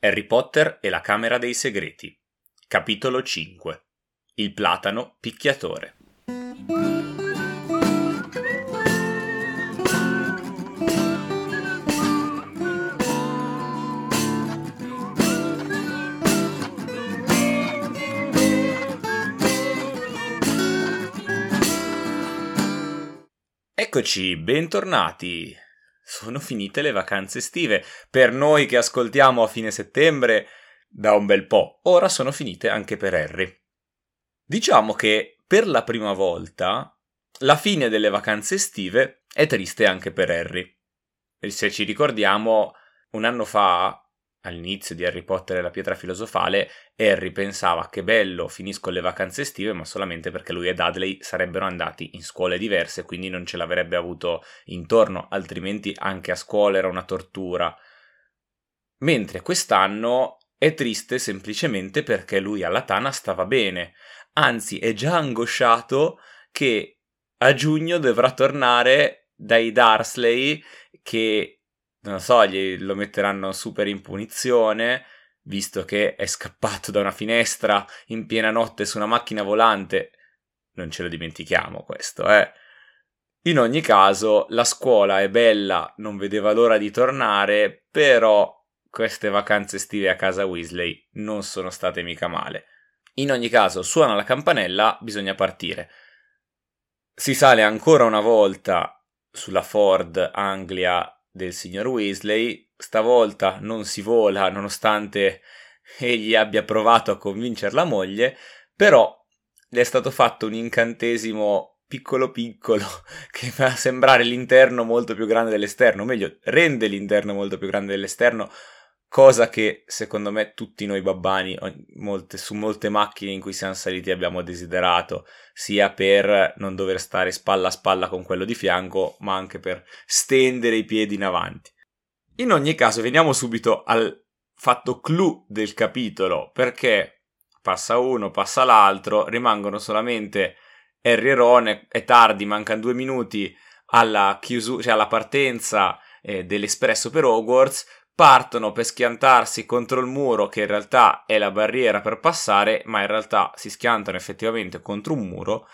Harry Potter e la Camera dei Segreti. Capitolo 5. Il platano picchiatore. Eccoci, bentornati. Sono finite le vacanze estive. Per noi che ascoltiamo a fine settembre da un bel po', ora sono finite anche per Harry. Diciamo che per la prima volta la fine delle vacanze estive è triste anche per Harry. E se ci ricordiamo, un anno fa all'inizio di Harry Potter e la pietra filosofale, Harry pensava che bello, finisco le vacanze estive, ma solamente perché lui e Dudley sarebbero andati in scuole diverse, quindi non ce l'avrebbe avuto intorno, altrimenti anche a scuola era una tortura. Mentre quest'anno è triste semplicemente perché lui alla Tana stava bene, anzi è già angosciato che a giugno dovrà tornare dai Darsley che non so, gli, lo metteranno super in punizione, visto che è scappato da una finestra in piena notte su una macchina volante. Non ce lo dimentichiamo questo, eh. In ogni caso, la scuola è bella, non vedeva l'ora di tornare, però queste vacanze estive a casa Weasley non sono state mica male. In ogni caso, suona la campanella, bisogna partire. Si sale ancora una volta sulla Ford Anglia del signor Weasley, stavolta non si vola nonostante egli abbia provato a convincere la moglie, però le è stato fatto un incantesimo piccolo piccolo che fa sembrare l'interno molto più grande dell'esterno, o meglio, rende l'interno molto più grande dell'esterno, cosa che secondo me tutti noi babbani molte, su molte macchine in cui siamo saliti abbiamo desiderato, sia per non dover stare spalla a spalla con quello di fianco, ma anche per stendere i piedi in avanti. In ogni caso, veniamo subito al fatto clou del capitolo, perché passa uno, passa l'altro, rimangono solamente Harry e Ron, è tardi, mancano due minuti alla, chiusura, cioè alla partenza eh, dell'espresso per Hogwarts, partono per schiantarsi contro il muro che in realtà è la barriera per passare, ma in realtà si schiantano effettivamente contro un muro,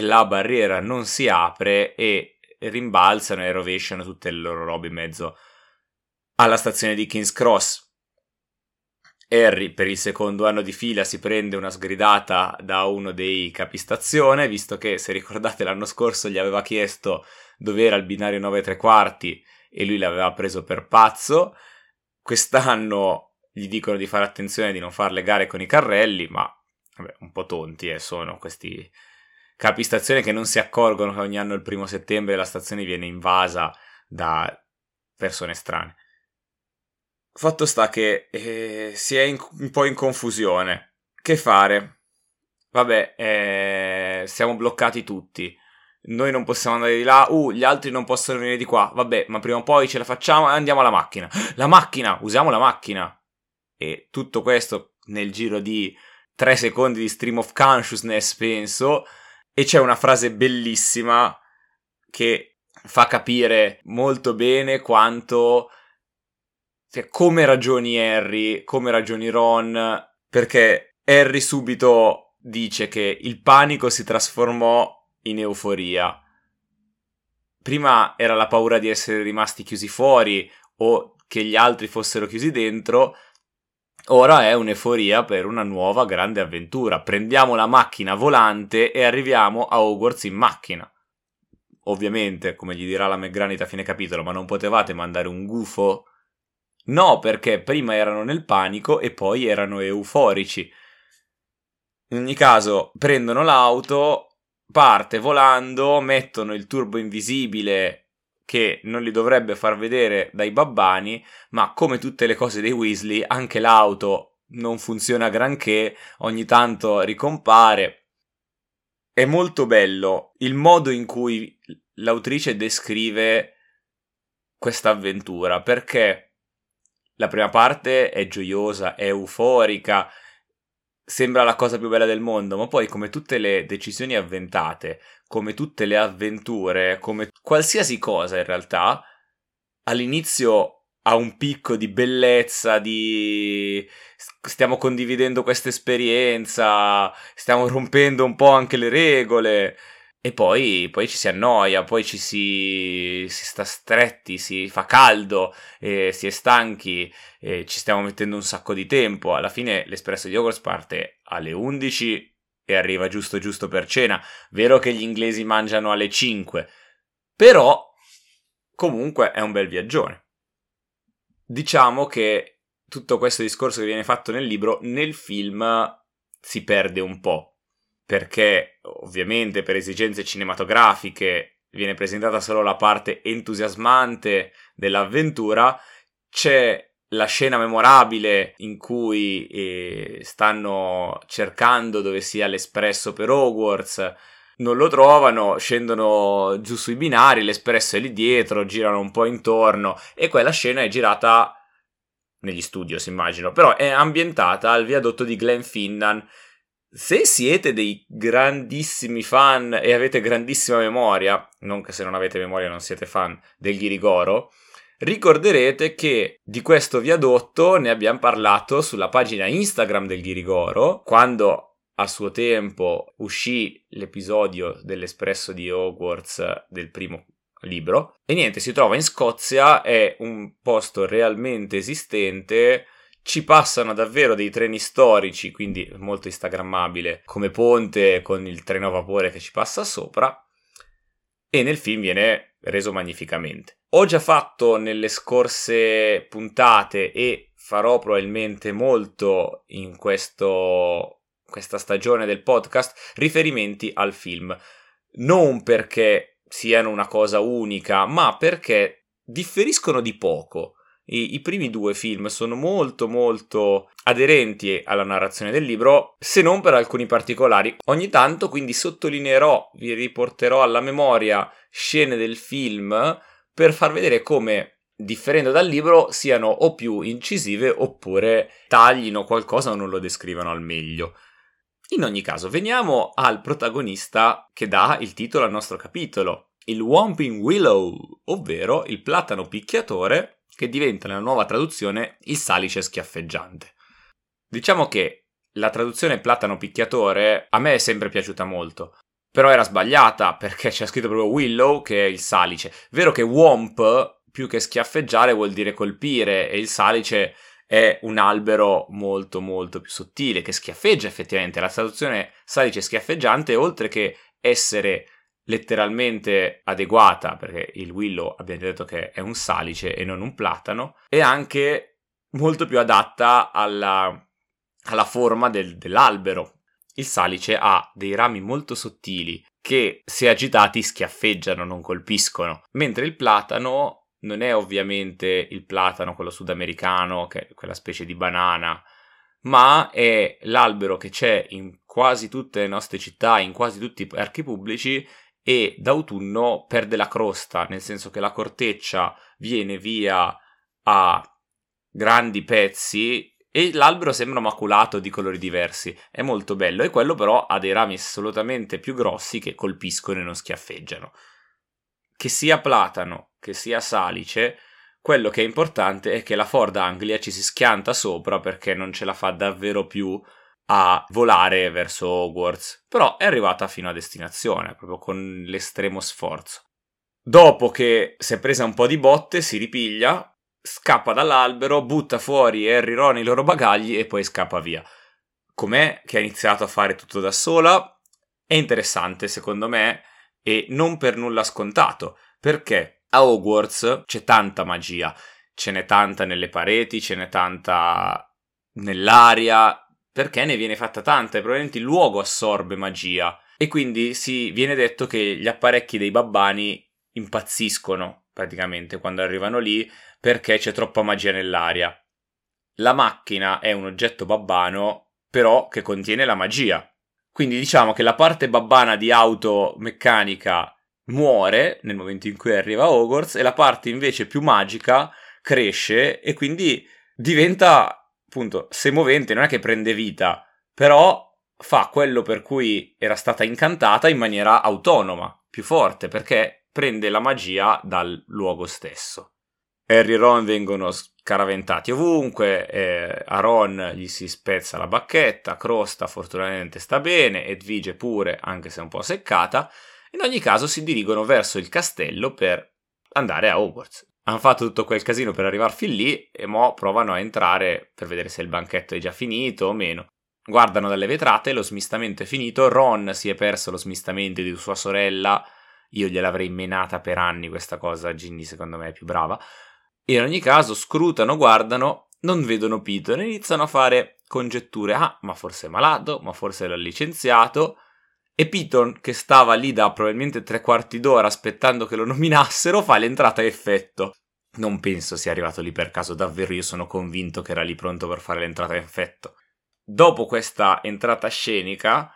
la barriera non si apre e rimbalzano e rovesciano tutte le loro robe in mezzo alla stazione di King's Cross. Harry per il secondo anno di fila si prende una sgridata da uno dei capistazione, visto che se ricordate l'anno scorso gli aveva chiesto dove era il binario 9 3 quarti e lui l'aveva preso per pazzo Quest'anno gli dicono di fare attenzione di non fare le gare con i carrelli, ma vabbè, un po' tonti eh, sono questi capistazione che non si accorgono che ogni anno il primo settembre la stazione viene invasa da persone strane. Fatto sta che eh, si è in, un po' in confusione. Che fare? Vabbè, eh, siamo bloccati tutti noi non possiamo andare di là, uh, gli altri non possono venire di qua, vabbè, ma prima o poi ce la facciamo e andiamo alla macchina. La macchina, usiamo la macchina. E tutto questo nel giro di 3 secondi di stream of consciousness, penso, e c'è una frase bellissima che fa capire molto bene quanto cioè, come ragioni Harry, come ragioni Ron, perché Harry subito dice che il panico si trasformò in euforia. Prima era la paura di essere rimasti chiusi fuori o che gli altri fossero chiusi dentro, ora è un'euforia per una nuova grande avventura. Prendiamo la macchina volante e arriviamo a Hogwarts in macchina. Ovviamente, come gli dirà la McGranit a fine capitolo, ma non potevate mandare un gufo? No, perché prima erano nel panico e poi erano euforici. In ogni caso, prendono l'auto, parte volando, mettono il turbo invisibile che non li dovrebbe far vedere dai babbani, ma come tutte le cose dei Weasley, anche l'auto non funziona granché, ogni tanto ricompare. È molto bello il modo in cui l'autrice descrive questa avventura, perché la prima parte è gioiosa, è euforica, sembra la cosa più bella del mondo, ma poi come tutte le decisioni avventate, come tutte le avventure, come qualsiasi cosa in realtà, all'inizio a un picco di bellezza, di stiamo condividendo questa esperienza, stiamo rompendo un po' anche le regole. E poi, poi ci si annoia, poi ci si, si sta stretti, si fa caldo, eh, si è stanchi, eh, ci stiamo mettendo un sacco di tempo. Alla fine l'espresso di Hogwarts parte alle 11 e arriva giusto giusto per cena. Vero che gli inglesi mangiano alle 5, però comunque è un bel viaggione. Diciamo che tutto questo discorso che viene fatto nel libro, nel film si perde un po' perché ovviamente per esigenze cinematografiche viene presentata solo la parte entusiasmante dell'avventura, c'è la scena memorabile in cui eh, stanno cercando dove sia l'espresso per Hogwarts, non lo trovano, scendono giù sui binari, l'espresso è lì dietro, girano un po' intorno e quella scena è girata negli studios, immagino, però è ambientata al viadotto di Glenfinnan se siete dei grandissimi fan e avete grandissima memoria, non che se non avete memoria non siete fan del Ghirigoro, ricorderete che di questo viadotto ne abbiamo parlato sulla pagina Instagram del Ghirigoro, quando a suo tempo uscì l'episodio dell'Espresso di Hogwarts del primo libro. E niente, si trova in Scozia, è un posto realmente esistente ci passano davvero dei treni storici, quindi molto instagrammabile, come ponte con il treno a vapore che ci passa sopra, e nel film viene reso magnificamente. Ho già fatto nelle scorse puntate e farò probabilmente molto in questo, questa stagione del podcast riferimenti al film, non perché siano una cosa unica, ma perché differiscono di poco i, I, primi due film sono molto molto aderenti alla narrazione del libro, se non per alcuni particolari. Ogni tanto quindi sottolineerò, vi riporterò alla memoria scene del film per far vedere come differendo dal libro siano o più incisive oppure taglino qualcosa o non lo descrivano al meglio. In ogni caso, veniamo al protagonista che dà il titolo al nostro capitolo, il Whomping Willow, ovvero il platano picchiatore che diventa nella nuova traduzione il salice schiaffeggiante. Diciamo che la traduzione platano picchiatore a me è sempre piaciuta molto, però era sbagliata perché c'è scritto proprio Willow che è il salice. Vero che Womp più che schiaffeggiare vuol dire colpire e il salice è un albero molto molto più sottile che schiaffeggia effettivamente. La traduzione salice schiaffeggiante oltre che essere letteralmente adeguata, perché il willow abbiamo detto che è un salice e non un platano, e anche molto più adatta alla, alla forma del, dell'albero. Il salice ha dei rami molto sottili che se agitati schiaffeggiano, non colpiscono, mentre il platano non è ovviamente il platano, quello sudamericano, che è quella specie di banana, ma è l'albero che c'è in quasi tutte le nostre città, in quasi tutti i parchi pubblici e d'autunno perde la crosta, nel senso che la corteccia viene via a grandi pezzi e l'albero sembra maculato di colori diversi. È molto bello e quello però ha dei rami assolutamente più grossi che colpiscono e non schiaffeggiano. Che sia platano, che sia salice, quello che è importante è che la Ford Anglia ci si schianta sopra perché non ce la fa davvero più a volare verso Hogwarts, però è arrivata fino a destinazione, proprio con l'estremo sforzo. Dopo che si è presa un po' di botte, si ripiglia, scappa dall'albero, butta fuori Harry Ron i loro bagagli e poi scappa via. Com'è che ha iniziato a fare tutto da sola? È interessante secondo me e non per nulla scontato, perché a Hogwarts c'è tanta magia, ce n'è tanta nelle pareti, ce n'è tanta nell'aria, perché ne viene fatta tanta e probabilmente il luogo assorbe magia. E quindi si viene detto che gli apparecchi dei babbani impazziscono praticamente quando arrivano lì perché c'è troppa magia nell'aria. La macchina è un oggetto babbano, però che contiene la magia. Quindi diciamo che la parte babbana di auto meccanica muore nel momento in cui arriva Hogwarts e la parte invece più magica cresce e quindi diventa appunto, se movente non è che prende vita, però fa quello per cui era stata incantata in maniera autonoma, più forte, perché prende la magia dal luogo stesso. Harry e Ron vengono scaraventati ovunque, eh, a Ron gli si spezza la bacchetta, Crosta fortunatamente sta bene, Edvige pure, anche se un po' seccata. In ogni caso si dirigono verso il castello per andare a Hogwarts. Hanno fatto tutto quel casino per arrivare fin lì e mo provano a entrare per vedere se il banchetto è già finito o meno. Guardano dalle vetrate, lo smistamento è finito, Ron si è perso lo smistamento di sua sorella, io gliel'avrei menata per anni questa cosa, Ginny secondo me è più brava. In ogni caso scrutano, guardano, non vedono Peter e iniziano a fare congetture. Ah, ma forse è malato, ma forse l'ha licenziato. E Piton, che stava lì da probabilmente tre quarti d'ora aspettando che lo nominassero, fa l'entrata a effetto. Non penso sia arrivato lì per caso, davvero io sono convinto che era lì pronto per fare l'entrata a effetto. Dopo questa entrata scenica,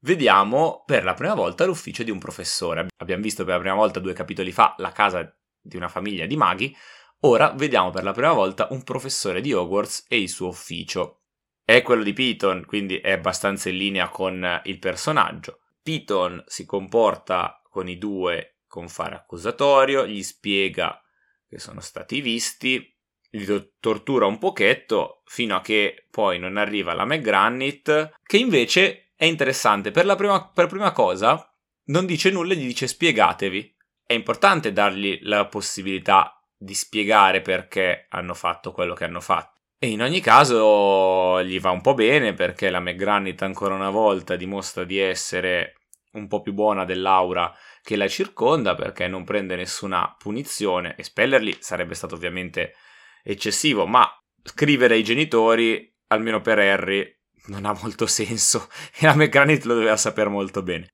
vediamo per la prima volta l'ufficio di un professore. Abbiamo visto per la prima volta due capitoli fa la casa di una famiglia di maghi, Ora vediamo per la prima volta un professore di Hogwarts e il suo ufficio. È quello di Piton, quindi è abbastanza in linea con il personaggio. Piton si comporta con i due con fare accusatorio, gli spiega che sono stati visti, li tortura un pochetto fino a che poi non arriva la McGranit, che invece è interessante. Per prima, per prima cosa non dice nulla e gli dice spiegatevi. È importante dargli la possibilità di spiegare perché hanno fatto quello che hanno fatto. E in ogni caso gli va un po' bene perché la McGranit ancora una volta dimostra di essere un po' più buona dell'aura che la circonda perché non prende nessuna punizione. Espellerli sarebbe stato ovviamente eccessivo, ma scrivere ai genitori, almeno per Harry, non ha molto senso e la McGranit lo doveva sapere molto bene.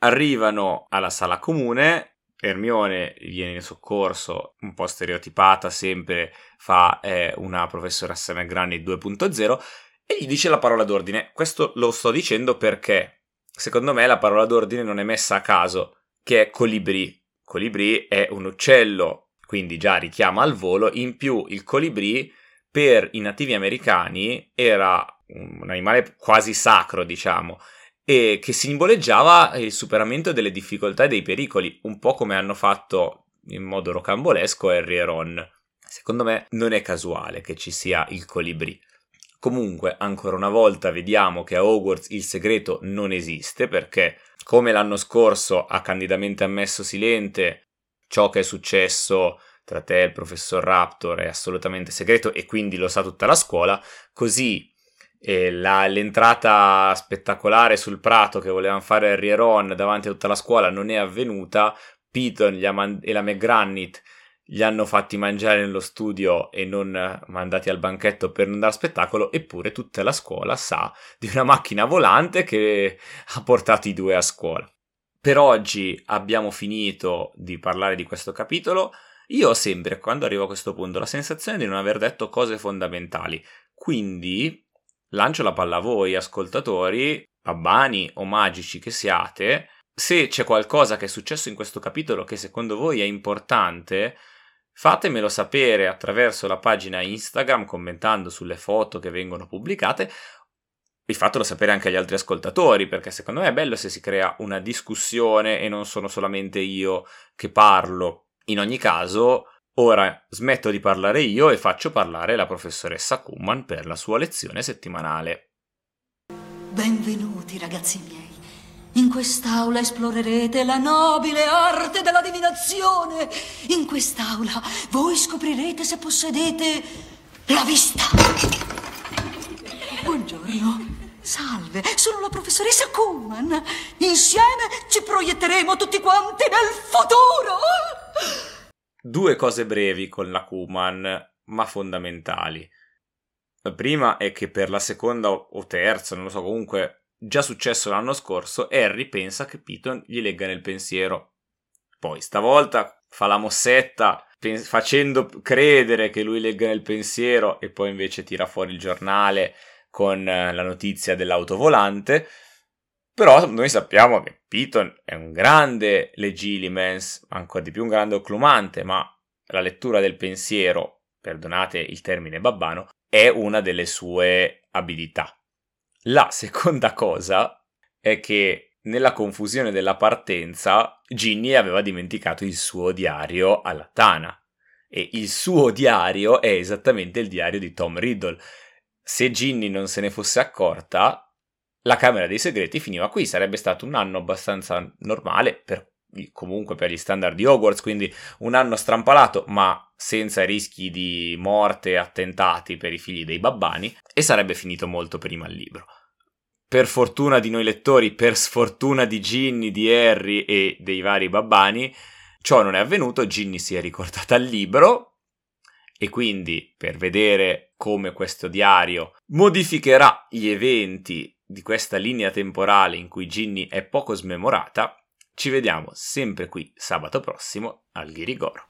Arrivano alla sala comune Ermione viene in soccorso, un po' stereotipata, sempre fa eh, una professoressa McGranny 2.0 e gli dice la parola d'ordine. Questo lo sto dicendo perché secondo me la parola d'ordine non è messa a caso, che è colibrì. Colibrì è un uccello, quindi già richiama al volo, in più il colibrì per i nativi americani era un animale quasi sacro, diciamo e che simboleggiava il superamento delle difficoltà e dei pericoli, un po' come hanno fatto in modo rocambolesco Harry e Ron. Secondo me non è casuale che ci sia il colibrì. Comunque, ancora una volta vediamo che a Hogwarts il segreto non esiste perché, come l'anno scorso ha candidamente ammesso Silente, ciò che è successo tra te e il professor Raptor è assolutamente segreto e quindi lo sa tutta la scuola, così la, l'entrata spettacolare sul prato che volevano fare Harry e Ron davanti a tutta la scuola non è avvenuta. Piton e la McGranit li hanno fatti mangiare nello studio e non mandati al banchetto per non dare spettacolo, eppure tutta la scuola sa di una macchina volante che ha portato i due a scuola. Per oggi abbiamo finito di parlare di questo capitolo. Io ho sempre, quando arrivo a questo punto, la sensazione di non aver detto cose fondamentali. Quindi lancio la palla a voi, ascoltatori, babbani o magici che siate. Se c'è qualcosa che è successo in questo capitolo che secondo voi è importante, fatemelo sapere attraverso la pagina Instagram commentando sulle foto che vengono pubblicate e fatelo sapere anche agli altri ascoltatori perché secondo me è bello se si crea una discussione e non sono solamente io che parlo. In ogni caso, Ora smetto di parlare io e faccio parlare la professoressa Kuman per la sua lezione settimanale. Benvenuti ragazzi miei. In quest'aula esplorerete la nobile arte della divinazione. In quest'aula voi scoprirete se possedete la vista. Buongiorno. Salve, sono la professoressa Kuman. Insieme ci proietteremo tutti quanti nel futuro due cose brevi con la Kuman, ma fondamentali. La prima è che per la seconda o terza, non lo so, comunque già successo l'anno scorso, Harry pensa che Piton gli legga nel pensiero. Poi stavolta fa la mossetta pens- facendo credere che lui legga nel pensiero e poi invece tira fuori il giornale con la notizia dell'autovolante. Però noi sappiamo che Piton è un grande legilimens, ancora di più un grande occlumante, ma la lettura del pensiero, perdonate il termine babbano, è una delle sue abilità. La seconda cosa è che nella confusione della partenza Ginny aveva dimenticato il suo diario alla Tana e il suo diario è esattamente il diario di Tom Riddle. Se Ginny non se ne fosse accorta, la Camera dei Segreti finiva qui, sarebbe stato un anno abbastanza normale per comunque per gli standard di Hogwarts, quindi un anno strampalato, ma senza rischi di morte e attentati per i figli dei babbani, e sarebbe finito molto prima il libro. Per fortuna di noi lettori, per sfortuna di Ginny, di Harry e dei vari babbani, ciò non è avvenuto, Ginny si è ricordata il libro e quindi per vedere come questo diario modificherà gli eventi di questa linea temporale in cui Ginny è poco smemorata, ci vediamo sempre qui sabato prossimo al Ghirigoro.